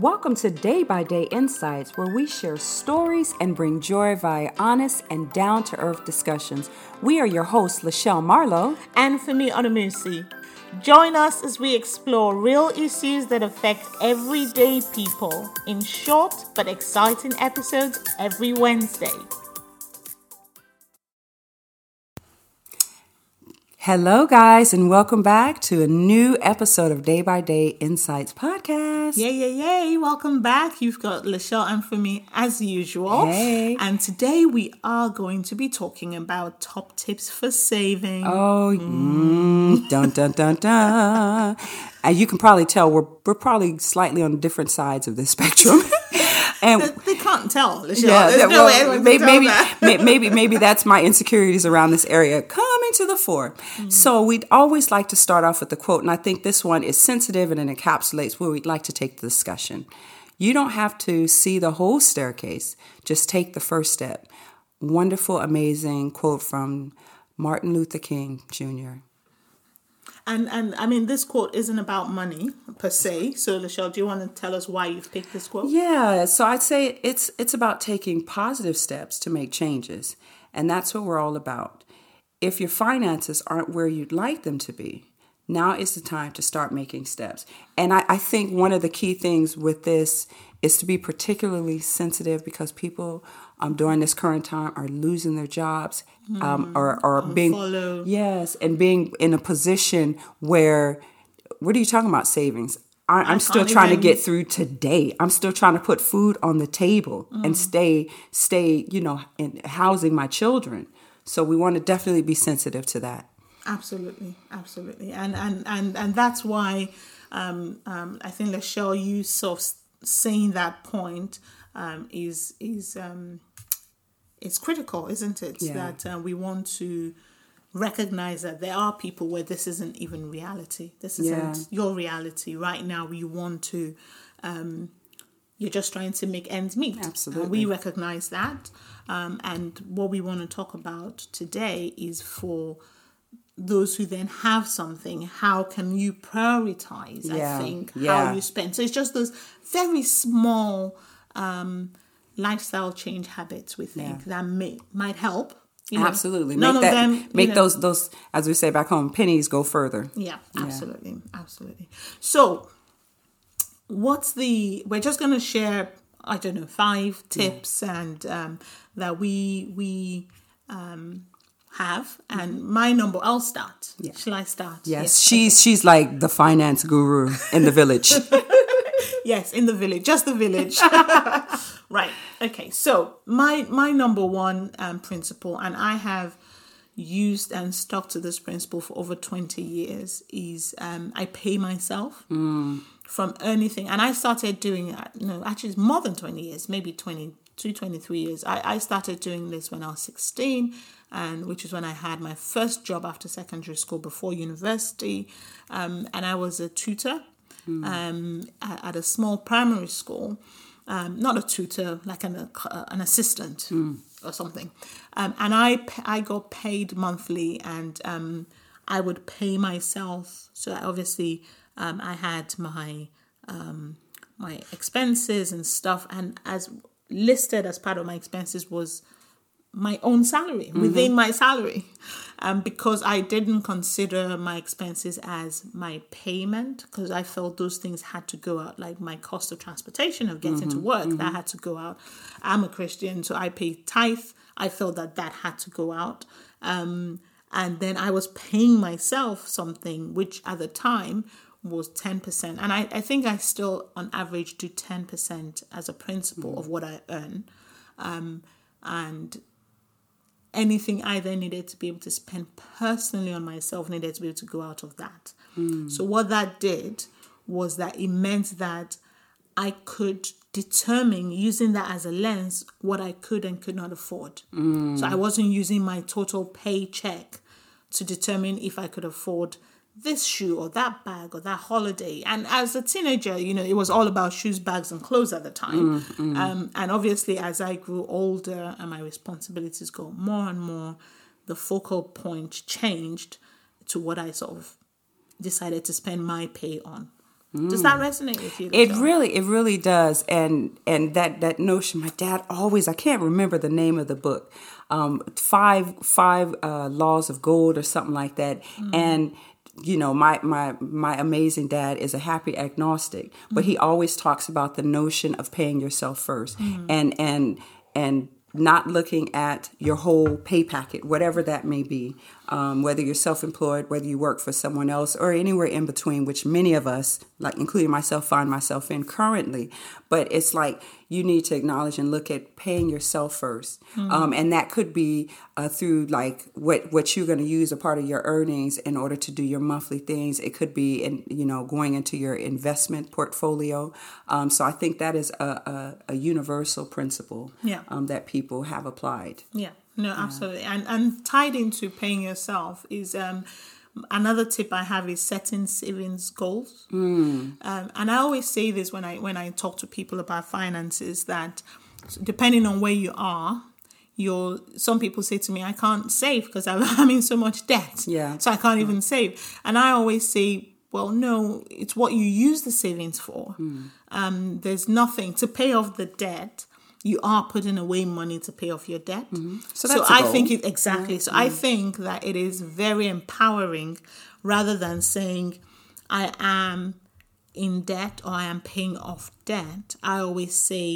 Welcome to Day by Day Insights, where we share stories and bring joy via honest and down to earth discussions. We are your hosts, Lachelle Marlowe and Femi Onamusi. Join us as we explore real issues that affect everyday people in short but exciting episodes every Wednesday. Hello, guys, and welcome back to a new episode of Day by Day Insights podcast. Yay, yay, yay. Welcome back. You've got Lachelle and Femi as usual. Hey. And today we are going to be talking about top tips for saving. Oh, mm, dun, dun, dun, dun. And you can probably tell we're, we're probably slightly on different sides of the spectrum. and they can't tell. Yeah, There's well, no maybe maybe, maybe, maybe maybe that's my insecurities around this area coming to the fore. Mm-hmm. So we'd always like to start off with the quote, and I think this one is sensitive and it encapsulates where we'd like to take the discussion. You don't have to see the whole staircase; just take the first step. Wonderful, amazing quote from Martin Luther King Jr. And and I mean, this quote isn't about money per se. So, Lachelle, do you want to tell us why you've picked this quote? Yeah. So I'd say it's it's about taking positive steps to make changes, and that's what we're all about. If your finances aren't where you'd like them to be, now is the time to start making steps. And I, I think one of the key things with this is to be particularly sensitive because people um, during this current time are losing their jobs um, mm, or, or being follow. yes and being in a position where what are you talking about savings I, am still trying even... to get through today. I'm still trying to put food on the table mm. and stay, stay, you know, in housing my children. So we want to definitely be sensitive to that. Absolutely, absolutely, and and and and that's why um, um, I think Lachelle, you sort of saying that point um, is is um, it's critical, isn't it? Yeah. That uh, we want to recognize that there are people where this isn't even reality. This isn't yeah. your reality right now. You want to, um, you're just trying to make ends meet. Absolutely, we recognize that. Um, and what we want to talk about today is for those who then have something, how can you prioritize? Yeah. I think yeah. how you spend. So it's just those very small um, lifestyle change habits we think yeah. that may might help. You know, absolutely, make that them, make know, those those as we say back home pennies go further. Yeah, absolutely, yeah. absolutely. So, what's the? We're just going to share. I don't know five tips yeah. and um, that we we um, have and my number I'll start. Yeah. Shall I start? Yes. yes. She's okay. she's like the finance guru in the village. yes, in the village, just the village. right. Okay. So my my number one um, principle, and I have used and stuck to this principle for over 20 years is um, I pay myself mm. from anything. And I started doing know, actually it's more than 20 years, maybe 22, 23 years. I, I started doing this when I was 16 and which is when I had my first job after secondary school before university. Um, and I was a tutor um, at, a small primary school. Um, not a tutor, like an, uh, an assistant mm. or something. Um, and I, I got paid monthly and um, I would pay myself. So obviously um, I had my my expenses and stuff and as listed as part of my expenses was my own salary mm-hmm. within my salary um, because I didn't consider my expenses as my payment because I felt those things had to go out like my cost of transportation of getting mm-hmm. to work mm-hmm. that had to go out I'm a Christian so I pay tithe I felt that that had to go out um, and then I was paying myself something which at the time was 10% and I, I think I still on average do 10% as a principle mm. of what I earn um, and anything I then needed to be able to spend personally on myself needed to be able to go out of that. Mm. So what that did was that it meant that I could determine using that as a lens what I could and could not afford. Mm. So I wasn't using my total paycheck to determine if I could afford this shoe or that bag or that holiday. And as a teenager, you know, it was all about shoes, bags, and clothes at the time. Mm, mm. Um, and obviously, as I grew older and my responsibilities got more and more, the focal point changed to what I sort of decided to spend my pay on. Does that resonate with you? It really, it really does, and and that that notion. My dad always. I can't remember the name of the book. Um, five five uh, laws of gold or something like that, and you know my my my amazing dad is a happy agnostic but he mm-hmm. always talks about the notion of paying yourself 1st mm-hmm. and and and not looking at your whole pay packet whatever that may be um, whether you're self-employed whether you work for someone else or anywhere in between which many of us like including myself find myself in currently. But it's like you need to acknowledge and look at paying yourself first. Um, and that could be uh, through like what what you're going to use a part of your earnings in order to do your monthly things. It could be in you know going into your investment portfolio. Um, so i think that is a, a, a universal principle Yeah. um, that people have applied. Yeah, no, absolutely. And and tied into paying yourself is um another tip I have is setting savings goals. Um, and I always say this when I when I talk to people about finances that depending on where you are, you're some people say to me, I can't save because I'm, in so much debt. Yeah. So I can't even save. And I always say, well, no, it's what you use the savings for. Um, there's nothing to pay off the debt. You are putting away money to pay off your debt. So So, that's a I think it exactly. So I think that it is very empowering rather than saying I am in debt or I am paying off debt. I always say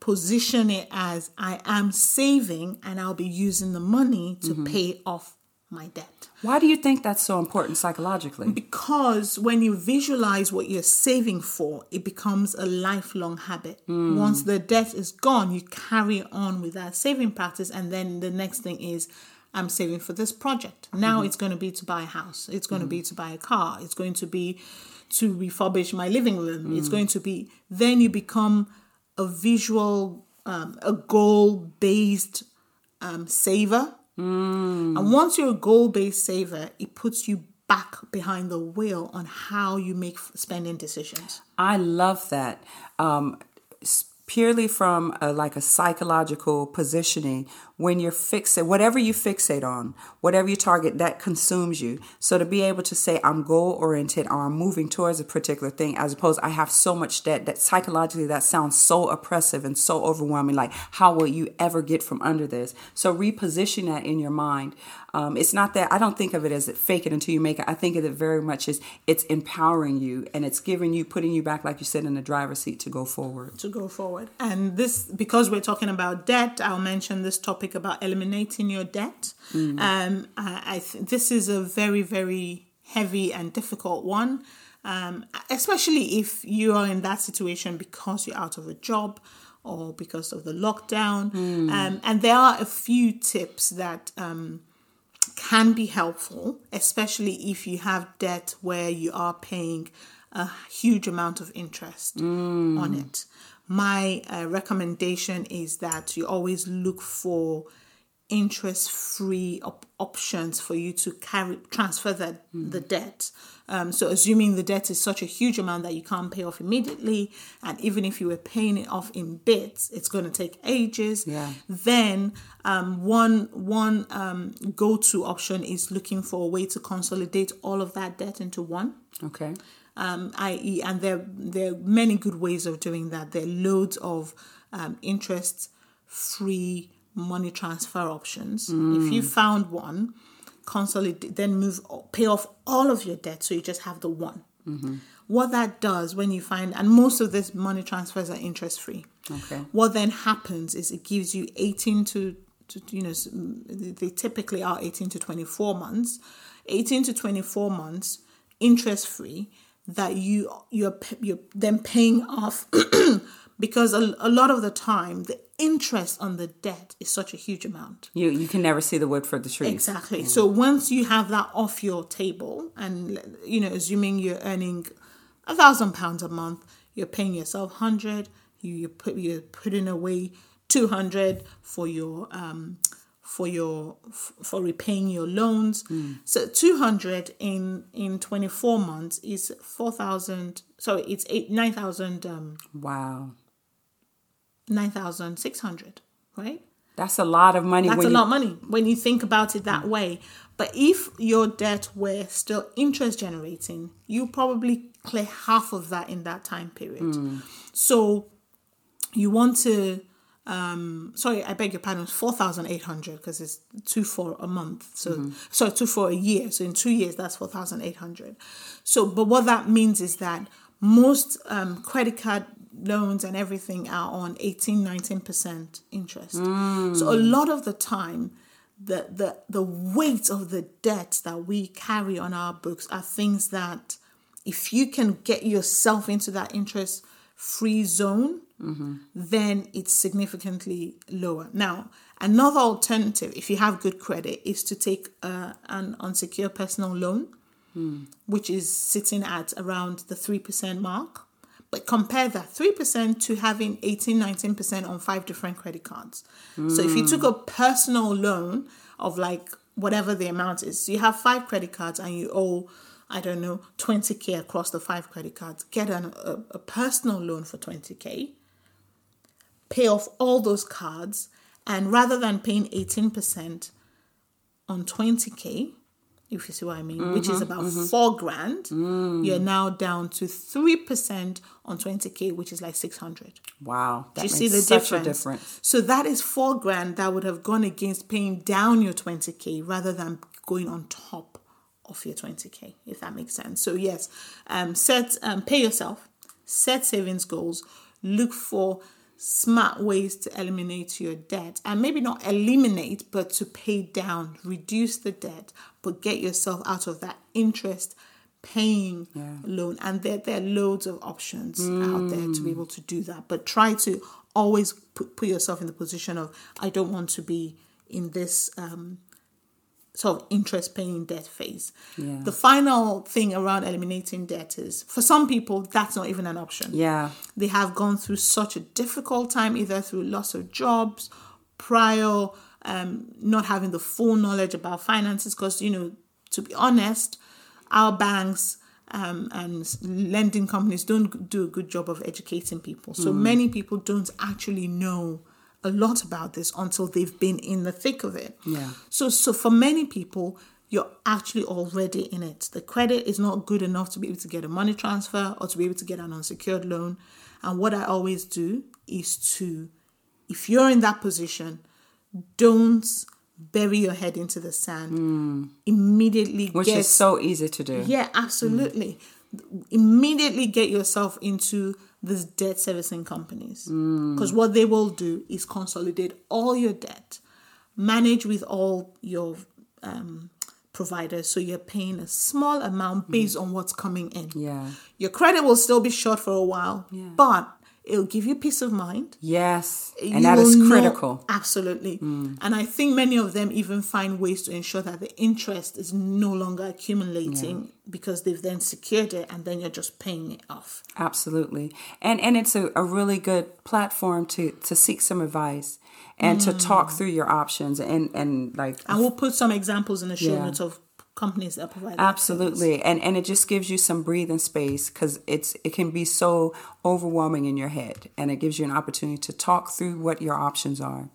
position it as I am saving and I'll be using the money to Mm-hmm. pay off my debt. why do you think that's so important psychologically Because when you visualize what you're saving for, it becomes a lifelong habit. Once the debt is gone, you carry on with that saving practice, and then the next thing is, I'm saving for this project. Now it's going to be to buy a house, it's going to be to buy a car, it's going to be to refurbish my living room, it's going to be, then you become a visual, um, a goal based um, saver. And once you're a goal based saver, it puts you back behind the wheel on how you make spending decisions. I love that. Um, purely from a, like a psychological positioning, when you're fixate, whatever you fixate on, whatever you target, that consumes you. So to be able to say I'm goal oriented or I'm moving towards a particular thing, as opposed I have so much debt that psychologically that sounds so oppressive and so overwhelming. Like how will you ever get from under this? So reposition that in your mind. Um, it's not that I don't think of it as fake it until you make it. I think of it very much as it's empowering you and it's giving you, putting you back, like you said, in the driver's seat to go forward. to go forward. And this, because we're talking about debt, I'll mention this topic about eliminating your debt. Um, I, I th- this is a very, very heavy and difficult one, um, especially if you are in that situation because you're out of a job or because of the lockdown. Um, and there are a few tips that um, can be helpful, especially if you have debt where you are paying a huge amount of interest on it. My uh, recommendation is that you always look for interest free op- options for you to carry transfer that the debt um, so assuming the debt is such a huge amount that you can't pay off immediately and even if you were paying it off in bits it's going to take ages Yeah. then um, one one um, go-to option is looking for a way to consolidate all of that debt into one Okay. Um, i.e., and there there are many good ways of doing that. There are loads of um, interest-free money transfer options. If you found one, consolidate, then move, pay off all of your debt, so you just have the one. What that does when you find, and most of this money transfers are interest-free. Okay. What then happens is it gives you 18 to, to you know, they typically are 18 to 24 months, 18 to 24 months interest free that you you're you're then paying off because a, a lot of the time the interest on the debt is such a huge amount. You you can never see the wood for the trees. Exactly. So once you have that off your table, and you know, assuming you're earning a thousand pounds a month, you're paying yourself hundred. You you put you're putting away two hundred for your um for your for repaying your loans. So two hundred in in twenty four months is four thousand. Sorry, it's eight nine thousand um Wow. nine thousand six hundred. Right. That's a lot of money. That's a you- lot of money when you think about it that way. But if your debt were still interest generating, you probably clear half of that in that time period. So you want to um sorry i beg your pardon 4800 because it's two for a month. So sorry two for a year. So in two years that's 4800 so but what that means is that most um, credit card loans and everything are on 18 19% interest. So a lot of the time the, the the weight of the debt that we carry on our books are things that if you can get yourself into that interest free zone then it's significantly lower. Now, another alternative, if you have good credit, is to take uh, an unsecured personal loan, which is sitting at around the 3% mark. But compare that 3% to having 18, 19% on five different credit cards. So if you took a personal loan of like whatever the amount is, so you have five credit cards and you owe I don't know, 20k across the five credit cards, get an, a, a personal loan for 20k, pay off all those cards, and rather than paying 18% on 20k, if you see what I mean, which is about four grand, you're now down to 3% on 20k, which is like 600. Wow, that Do you see the such difference? a difference. So that is four grand that would have gone against paying down your 20k rather than going on top of your 20k, if that makes sense. So yes, um, set um, pay yourself, set savings goals, look for smart ways to eliminate your debt and maybe not eliminate but to pay down reduce the debt but get yourself out of that interest paying loan. And there, there are loads of options out there to be able to do that. But try to always put, put yourself in the position of i don't want to be in this um, sort of interest paying debt phase Yeah. the final thing around eliminating debt is for some people that's not even an option Yeah, they have gone through such a difficult time, either through loss of jobs, prior um, not having the full knowledge about finances. Because, you know, to be honest, our banks um, and lending companies don't do a good job of educating people. So many people don't actually know a lot about this until they've been in the thick of it. Yeah. So, so for many people, you're actually already in it. The credit is not good enough to be able to get a money transfer or to be able to get an unsecured loan. And what I always do is to, if you're in that position, don't bury your head into the sand. Hmm. Immediately which get is so easy to do. yeah, absolutely. Immediately get yourself into these debt servicing companies because what they will do is consolidate all your debt, manage with all your um, providers, so you're paying a small amount based on what's coming in. Yeah. Your credit will still be short for a while, but it'll give you peace of mind Yes. you And that is critical. absolutely. Mm. And I think many of them even find ways to ensure that the interest is no longer accumulating because they've then secured it and then you're just paying it off. Absolutely. And and it's a, a really good platform to to seek some advice and to mm. talk through your options and and like And we'll put some examples in the show Yeah. notes of companies that provide that Absolutely, and and it just gives you some breathing space because it's it can be so overwhelming in your head, and it gives you an opportunity to talk through what your options are,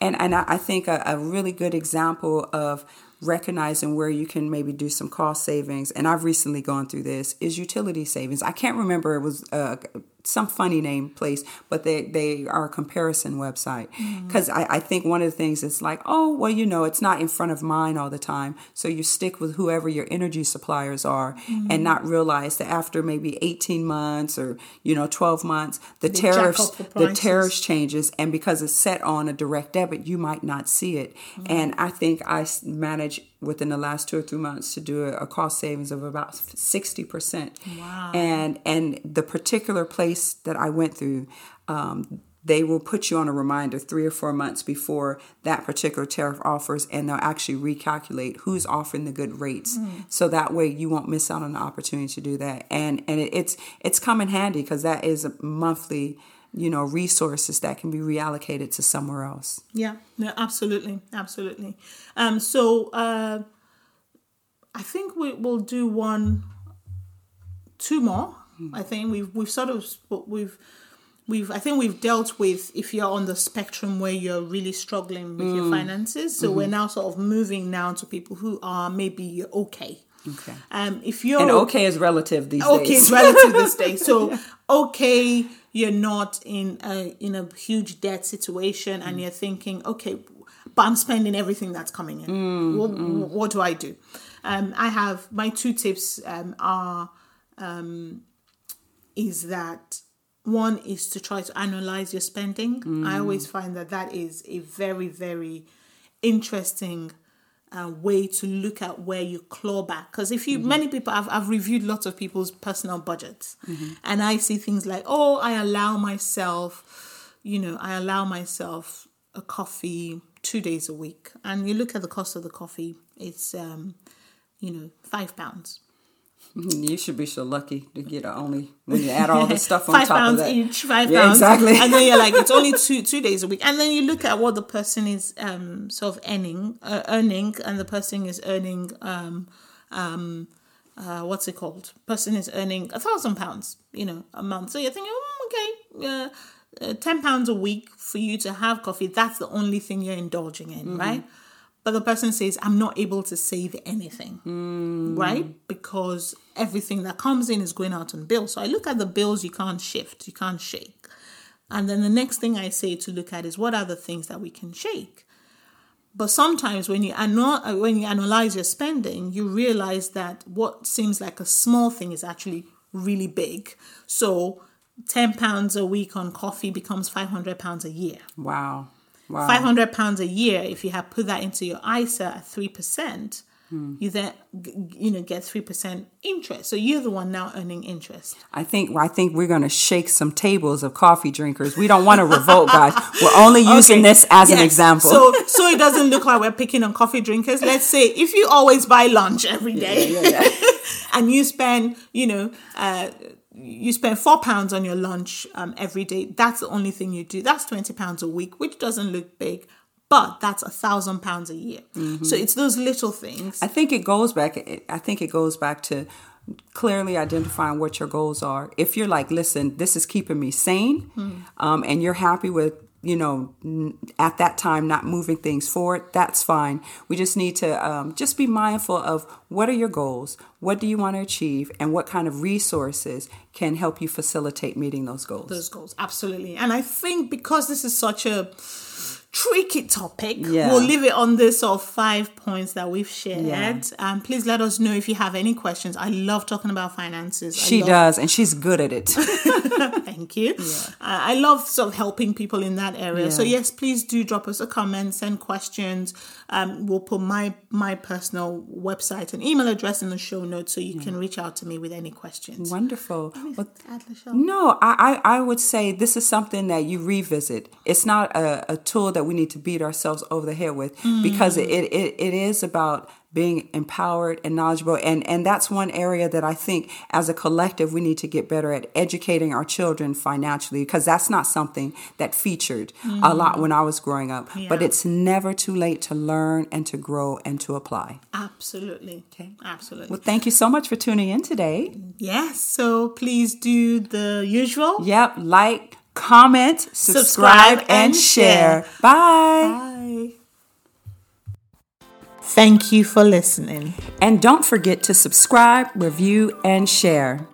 and and I, I think a, a really good example of recognizing where you can maybe do some cost savings, and I've recently gone through this is utility savings. I can't remember it was uh, some funny name place, but they they are a comparison website. Mm-hmm. Because I, I think one of the things is like oh well you know it's not in front of mine all the time, so you stick with whoever your energy suppliers are and mm-hmm. not realize that after maybe 18 months or you know 12 months the jack tariffs the the tariffs changes. And because it's set on a direct debit you might not see it. Mm-hmm. And i think I managed within the last two or three months to do a, a cost savings of about 60% Wow. and and the particular place that i went through um, they will put you on a reminder three or four months before that particular tariff offers and they'll actually recalculate who's offering the good rates. So that way you won't miss out on the opportunity to do that. And and it, it's it's come in handy because that is a monthly you know resources that can be reallocated to somewhere else Yeah, no, absolutely, absolutely. Um, so uh, I think we will do one, two more. I think we've we've sort of we've we've I think we've dealt with if you're on the spectrum where you're really struggling with your finances. So we're now sort of moving now to people who are maybe okay. Okay. Um, if you're And okay is relative these days. okay, days. it's relative this day. So okay, you're not in a in a huge debt situation, and you're thinking, okay, but I'm spending everything that's coming in. what, what do I do? Um, I have my two tips um, are um, is that one is to try to analyze your spending. I always find that that is a very very interesting uh, way to look at where you claw back. Because if you, many people, I've, I've reviewed lots of people's personal budgets, and I see things like, oh, I allow myself, you know, I allow myself a coffee two days a week, and you look at the cost of the coffee, it's, um, you know, five pounds. You should be so lucky to get a only when you add all the stuff on five top pounds of that. each, five Yeah, pounds, exactly. and then you're like, it's only two two days a week, and then you look at what the person is um sort of earning, uh, earning, and the person is earning um um uh what's it called? Person is earning a thousand pounds, you know, a month. So you're thinking, oh, okay, uh, uh, ten pounds a week for you to have coffee. That's the only thing you're indulging in, right? But the person says, I'm not able to save anything, hmm. right? Because everything that comes in is going out on bills. So I look at the bills you can't shift, you can't shake. And then the next thing I say to look at is what are the things that we can shake? But sometimes when you anal- when you analyze your spending, you realize that what seems like a small thing is actually really big. So ten pounds a week on coffee becomes five hundred pounds a year. Wow. Wow. Five hundred pounds a year. If you have put that into your ISA at three percent, you then you know get three percent interest. So you're the one now earning interest. I think I think we're going to shake some tables of coffee drinkers. We don't want to revolt, guys. We're only using Okay. this as an example. So so it doesn't look like we're picking on coffee drinkers. Let's say if you always buy lunch every day and you spend, you know, uh, you spend four pounds on your lunch um, every day. That's the only thing you do. That's twenty pounds a week, which doesn't look big, but that's a thousand pounds a year. So it's those little things. I think it goes back. I think it goes back to clearly identifying what your goals are. If you're like, listen, this is keeping me sane, um, and you're happy with you know at that time not moving things forward that's fine. We just need to um, just be mindful of what are your goals what do you want to achieve and what kind of resources can help you facilitate meeting those goals. Those goals absolutely. And i think because this is such a tricky topic. Yeah. we'll leave it on this sort of five points that we've shared. Yeah. um, please let us know if you have any questions. I love talking about finances. She love- does and she's good at it. Thank you. Uh, i love sort of helping people in that area. So yes please do drop us a comment send questions. Um, we'll put my my personal website and email address in the show notes so you can reach out to me with any questions. Wonderful. Well, No, I, I, I would say this is something that you revisit. It's not a, a tool that we need to beat ourselves over the head with mm. because it, it, it is about being empowered and knowledgeable. And, and that's one area that I think as a collective we need to get better at educating our children financially because that's not something that featured a mm. lot when I was growing up. But it's never too late to learn and to grow and to apply. absolutely Okay. absolutely Well, thank you so much for tuning in today. Yes, so please do the usual. Yep, like, comment, subscribe, Subscribe, and, share. Bye. Bye. Thank you for listening. And don't forget to subscribe, review, and share.